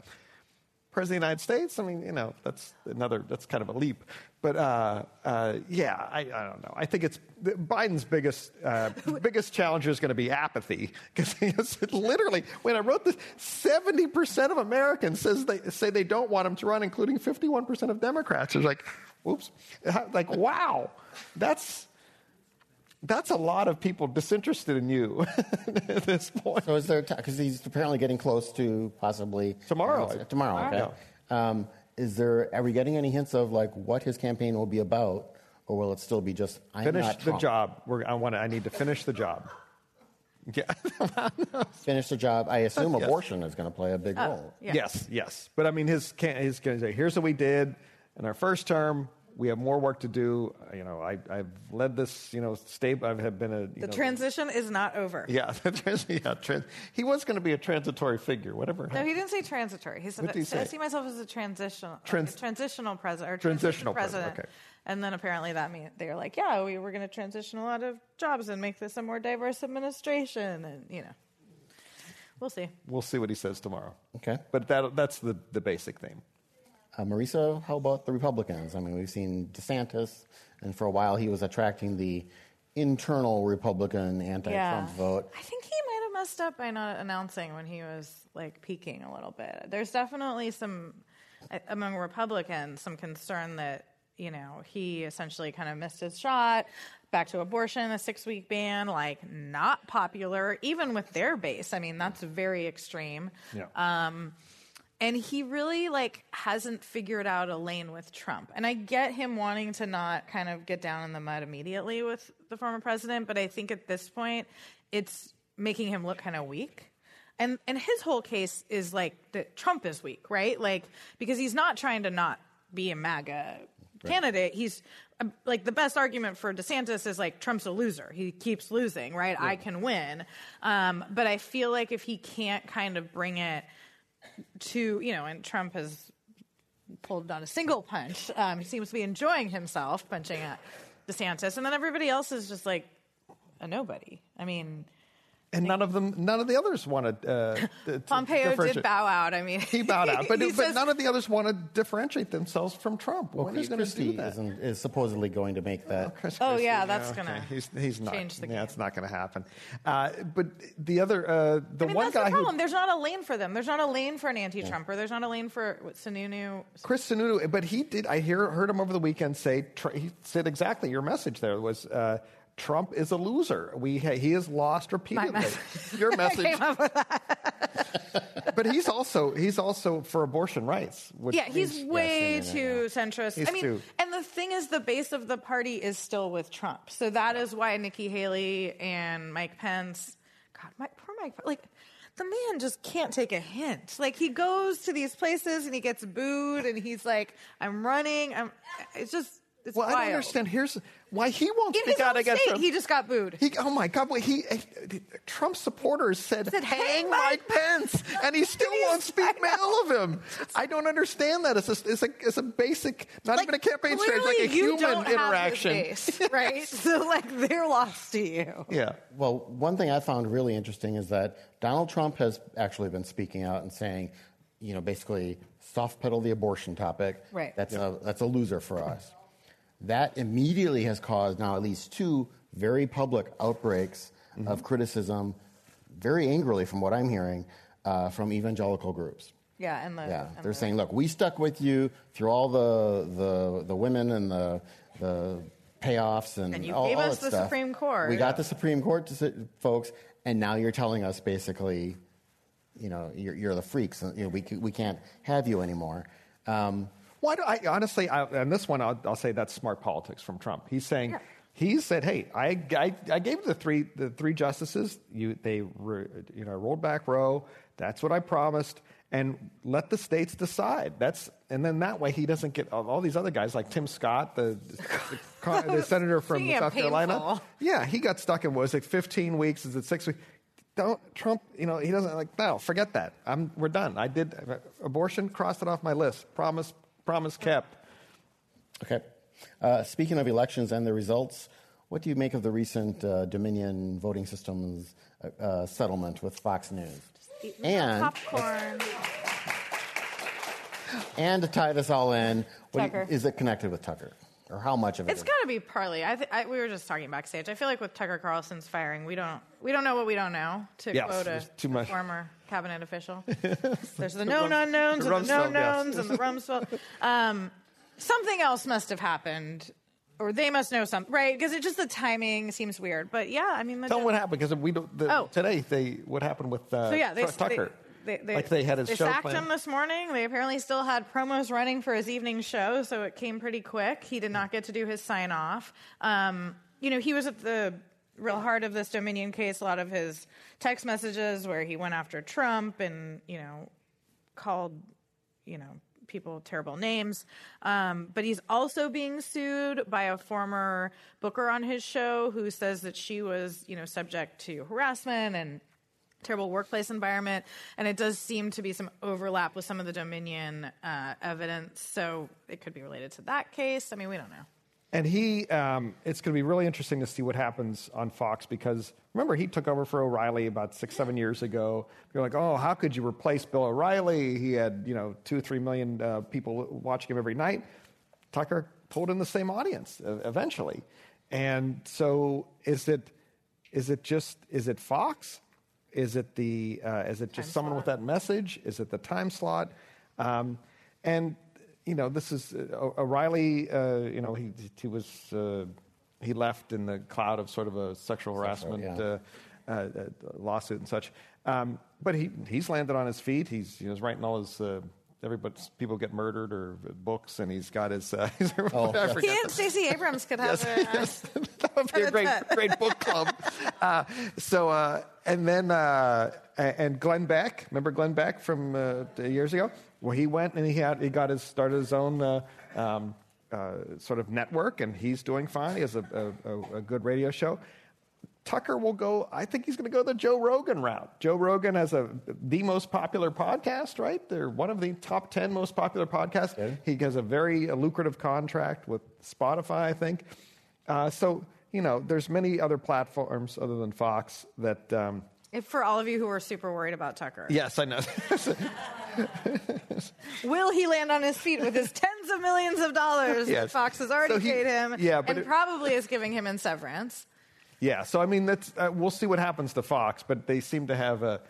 President of the United States, I mean, you know, that's another, that's kind of a leap. But uh, uh, yeah, I, I don't know. I think it's Biden's biggest, uh, biggest challenge is going to be apathy. Because literally, when I wrote this, 70% of Americans says they, say they don't want him to run, including 51% of Democrats. It's like, whoops. Like, wow. That's, that's a lot of people disinterested in you at this point. So is there because he's apparently getting close to possibly Tomorrow. Tomorrow, okay. Um, is there? Are we getting any hints of like what his campaign will be about, or will it still be just I'm Finish not the Trump. job. We're, I, want to, I need to finish the job. Yeah. Finish the job. I assume Yes. abortion is going to play a big oh, role. Yeah. Yes, yes. But I mean, his can his going to say, "Here's what we did in our first term. We have more work to do. You know, I, I've led this. You know, state. I have been a you The know, transition is not over. Yeah, the trans- yeah trans- he was going to be a transitory figure. Whatever. No, he didn't say transitory. He said, What did he I say? see myself as a transitional, Trans- a transitional president, Transitional transitional president, president. okay. And then apparently that mean they're like, yeah, we were going to transition a lot of jobs and make this a more diverse administration, and you know, we'll see. We'll see what he says tomorrow. Okay. But that that's the the basic theme. Uh, Marisa, how about the Republicans? I mean, we've seen DeSantis, and for a while he was attracting the internal Republican anti-Trump vote. I think he might have messed up by not announcing when he was like peaking a little bit. There's definitely some uh, among Republicans some concern that you know he essentially kind of missed his shot. Back to abortion, a six week ban, like not popular even with their base. I mean, that's very extreme. Yeah. Um, and he really like hasn't figured out a lane with Trump. And I get him wanting to not kind of get down in the mud immediately with the former president, but I think at this point it's making him look kind of weak. And and his whole case is like that Trump is weak, right? Like because he's not trying to not be a MAGA candidate. He's um, like the best argument for DeSantis is like Trump's a loser. He keeps losing, right? I can win. Um, but I feel like if he can't kind of bring it to you know, and Trump has pulled not a single punch. Um, he seems to be enjoying himself punching at DeSantis, and then everybody else is just like a nobody. I mean, And none of them, none of the others wanted. Uh, to- to Pompeo did bow out. I mean, He bowed out, but, he but says- none of the others want to differentiate themselves from Trump. Well, when Chris are you going to do Christie that? isn't, is supposedly going to make that. Chris Oh, Christie, yeah, that's gonna okay. He's, he's not. change the yeah, game. it's not going to happen. Uh, but the other, uh, the I mean, one that's guy the problem. who There's not a lane for them. There's not a lane for an anti-Trumper. There's not a lane for what, Sununu. Chris Sununu, but he did. I hear heard him over the weekend say tr- he said exactly your message. There was uh, Trump is a loser. We ha- he has lost repeatedly. message. Your message, but he's also he's also for abortion rights. Yeah, he's way yeah, yeah, too centrist. He's I mean, too- and the thing is, the base of the party is still with Trump. So that is why Nikki Haley and Mike Pence, God, Mike, poor Mike, like the man just can't take a hint. Like he goes to these places and he gets booed, and he's like, "I'm running." I'm. It's just. It's Well, I don't understand. Here's why he won't In speak out own against state, Trump. he just got booed. He, oh my God! Wait, he, eh, Trump supporters said, Said, "Hang "Hang Mike Mike Pence," and he still won't speak I know. well of him. I don't understand that. It's a, it's a, it's a basic, not Like, even a campaign strategy, like a you human don't have interaction. base, right? so like they're lost to you. Yeah. Well, one thing I found really interesting is that Donald Trump has actually been speaking out and saying, you know, basically soft pedal the abortion topic. Right. That's a that's a loser for us. That immediately has caused now at least two very public outbreaks of criticism, very angrily from what I'm hearing, uh, from evangelical groups. Yeah, and the Yeah, and they're the- saying, look, we stuck with you through all the the, the women and the the payoffs and, And you all, gave all us the stuff. Supreme Court. We got the Supreme Court to sit, folks, and now you're telling us basically, you know, you're, you're the freaks. You know, we we can't have you anymore. Um, Why do I honestly? I, and this one, I'll, I'll say that's smart politics from Trump. He's saying he said, "Hey, I, I, I gave the three the three justices. You they re, you know rolled back Roe. That's what I promised." and let the states decide. That's and then that way he doesn't get all, all these other guys like Tim Scott, the, the, the senator from South Carolina. Yeah, he got stuck in was it 15 weeks? Is it six weeks? Don't Trump? You know he doesn't like. No, forget that. I'm we're done. I did uh, abortion. Crossed it off my list. Promise. Promise kept. Okay. Uh, speaking of elections and the results, what do you make of the recent uh, Dominion voting systems uh, uh, settlement with Fox News? And popcorn. and to tie this all in, what you- is it connected with Tucker, or how much of it? It's got to be partly. I, th- I we were just talking backstage. I feel like with Tucker Carlson's firing, we don't we don't know what we don't know. To Yes, quote a too much. former cabinet official, there's the known unknowns the and the known Rumsfeld, yes. knowns and the Rumsfeld. Um, something else must have happened, or they must know something, right? Because it just the timing seems weird. But yeah, I mean, the, Tell them what happened because we don't. The, Oh. Today they what happened with uh, So yeah, they, Tucker. They, they, like they had his they show sacked him this morning. They apparently still had promos running for his evening show, so it came pretty quick. He did not get to do his sign off. Um, you know, he was at the real heart of this Dominion case. A lot of his text messages where he went after Trump and you know called you know people terrible names. Um, but he's also being sued by a former booker on his show who says that she was you know subject to harassment and terrible workplace environment, and it does seem to be some overlap with some of the Dominion uh, evidence. So it could be related to that case. I mean, we don't know. And he, um, it's going to be really interesting to see what happens on Fox because remember, he took over for O'Reilly about six, seven years ago. You're like, oh, how could you replace Bill O'Reilly? He had, you know, two three million uh, people watching him every night. Tucker pulled in the same audience uh, eventually. And so is it, is it just, is it Fox? Is it the, uh, is it just someone with that message? Is it the time slot? Um, and you know, this is uh, O'Reilly. Uh, you know, he he was uh, he left in the cloud of sort of a sexual harassment yeah. uh, uh, uh, lawsuit and such. Um, but he he's landed on his feet. He's he was writing all his. Uh, Everybody, people get murdered or books, and he's got his. Uh, he's, Oh, I yes. forget He and Stacey Abrams could have a. yes, that would be a great, great book club. Uh, so, uh, and then, uh, and Glenn Beck, remember Glenn Beck from uh, years ago? Well, he went and he had he got his started his own uh, um, uh, sort of network, and he's doing fine. He has a, a, a- a good radio show. Tucker will go. I think he's going to go the Joe Rogan route. Joe Rogan has a the most popular podcast, right? They're one of the top ten most popular podcasts. He has a very uh, lucrative contract with Spotify, I think. Uh, so you know, there's many other platforms other than Fox that. Um, If for all of you who are super worried about Tucker, yes, I know. will he land on his feet with his tens of millions of dollars that Yes. Fox has already So he- paid him, yeah, but and it- probably is giving him in severance? Yeah. So I mean, that's uh, we'll see what happens to Fox, but they seem to have a,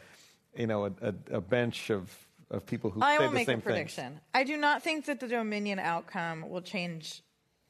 you know, a, a, a bench of of people who I say will the make a same things. prediction. I do not think that the Dominion outcome will change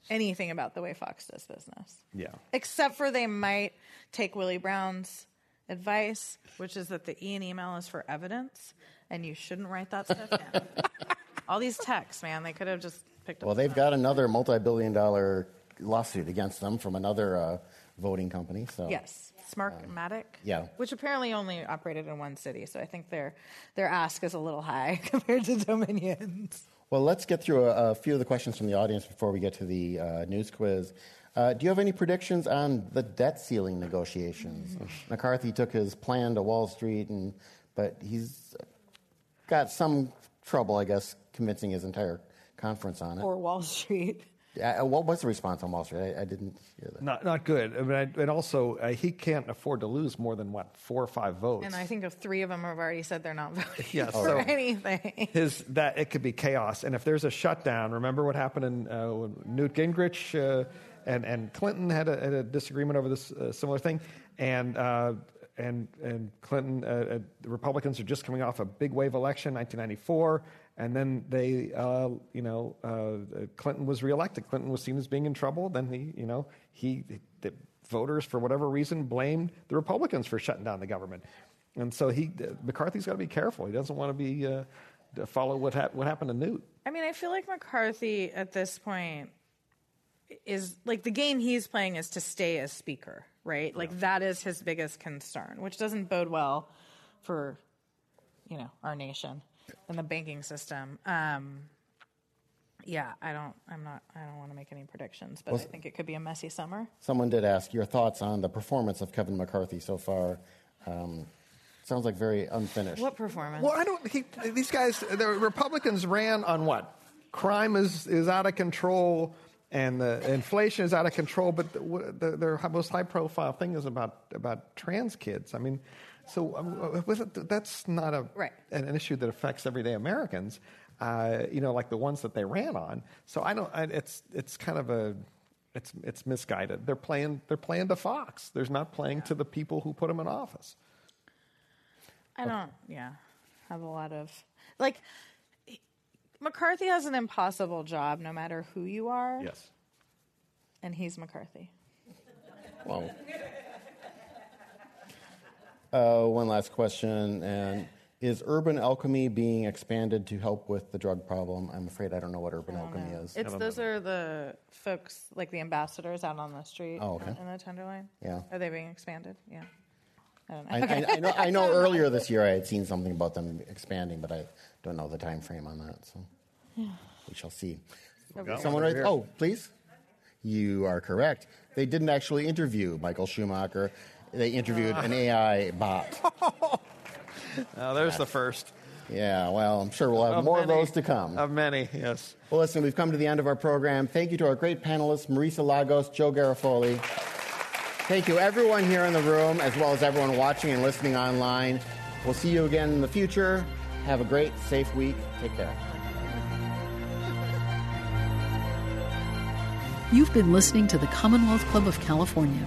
anything about the way Fox does business. Yeah. Except for they might take Willie Brown's advice, which is that the E and email is for evidence, and you shouldn't write that stuff down. All these texts, man, they could have just picked up. Well, they've got another multi-billion-dollar lawsuit against them from another uh, voting company. So Yes, Smartmatic. yeah. which apparently only operated in one city, so I think their their ask is a little high compared to Dominion's. Well, let's get through a, a few of the questions from the audience before we get to the uh, news quiz. Uh, do you have any predictions on the debt ceiling negotiations? McCarthy took his plan to Wall Street, and but he's got some trouble, I guess, convincing his entire conference on it. Or Wall Street. Uh, what was the response on Wall Street? I, I didn't hear that. Not not good. I mean, I, and also uh, he can't afford to lose more than what four or five votes. And I think of three of them have already said they're not voting Yeah, for so- anything. his that it could be chaos. And if there's a shutdown, remember what happened in uh, when Newt Gingrich uh, and and Clinton had a, had a disagreement over this uh, similar thing, and. Uh, and, and Clinton, uh, uh, the Republicans are just coming off a big wave election, 1994, and then they, uh, you know, uh, Clinton was reelected. Clinton was seen as being in trouble. Then he, you know, he, the voters for whatever reason blamed the Republicans for shutting down the government, and so he, McCarthy's got to be careful. He doesn't want to be uh, to follow what hap- what happened to Newt. I mean, I feel like McCarthy at this point is like the game he's playing is to stay as speaker, right? Like that is his biggest concern, which doesn't bode well for you know our nation. In the banking system. Um, yeah, I don't. I'm not. I don't want to make any predictions, but I think it could be a messy summer. Someone did ask your thoughts on the performance of Kevin McCarthy so far. Um, sounds like very unfinished. What performance? Well, I don't. He, these guys, the Republicans ran on what? Crime is is out of control, and the inflation is out of control. But the, the, their most high profile thing is about about trans kids. I mean, so um, with it, that's not a Right. an, an issue that affects everyday Americans. Uh, you know, like the ones that they ran on. So I don't. I, it's it's kind of a. It's it's misguided. They're playing they're playing to Fox. They're not playing to the people who put them in office. I don't. Yeah, have a lot of like. McCarthy has an impossible job, no matter who you are, Yes. and he's McCarthy. Wow. Uh, one last question, and is urban alchemy being expanded to help with the drug problem? I'm afraid I don't know what urban alchemy is. It's those are the folks like the ambassadors out on the street Oh, okay. in the Tenderloin. Yeah. Are they being expanded? Yeah. I don't know. I, I, I, know, I know earlier this year I had seen something about them expanding, but I don't know the time frame on that. So we shall see. Someone writes, oh, please. You are correct. They didn't actually interview Michael Schumacher. They interviewed an AI bot. Now, there's the first Yeah, well, I'm sure we'll have more of those to come. Of many, yes. Well, listen, we've come to the end of our program. Thank you to our great panelists, Marisa Lagos, Joe Garofoli. Thank you, everyone here in the room, as well as everyone watching and listening online. We'll see you again in the future. Have a great, safe week. Take care. You've been listening to the Commonwealth Club of California.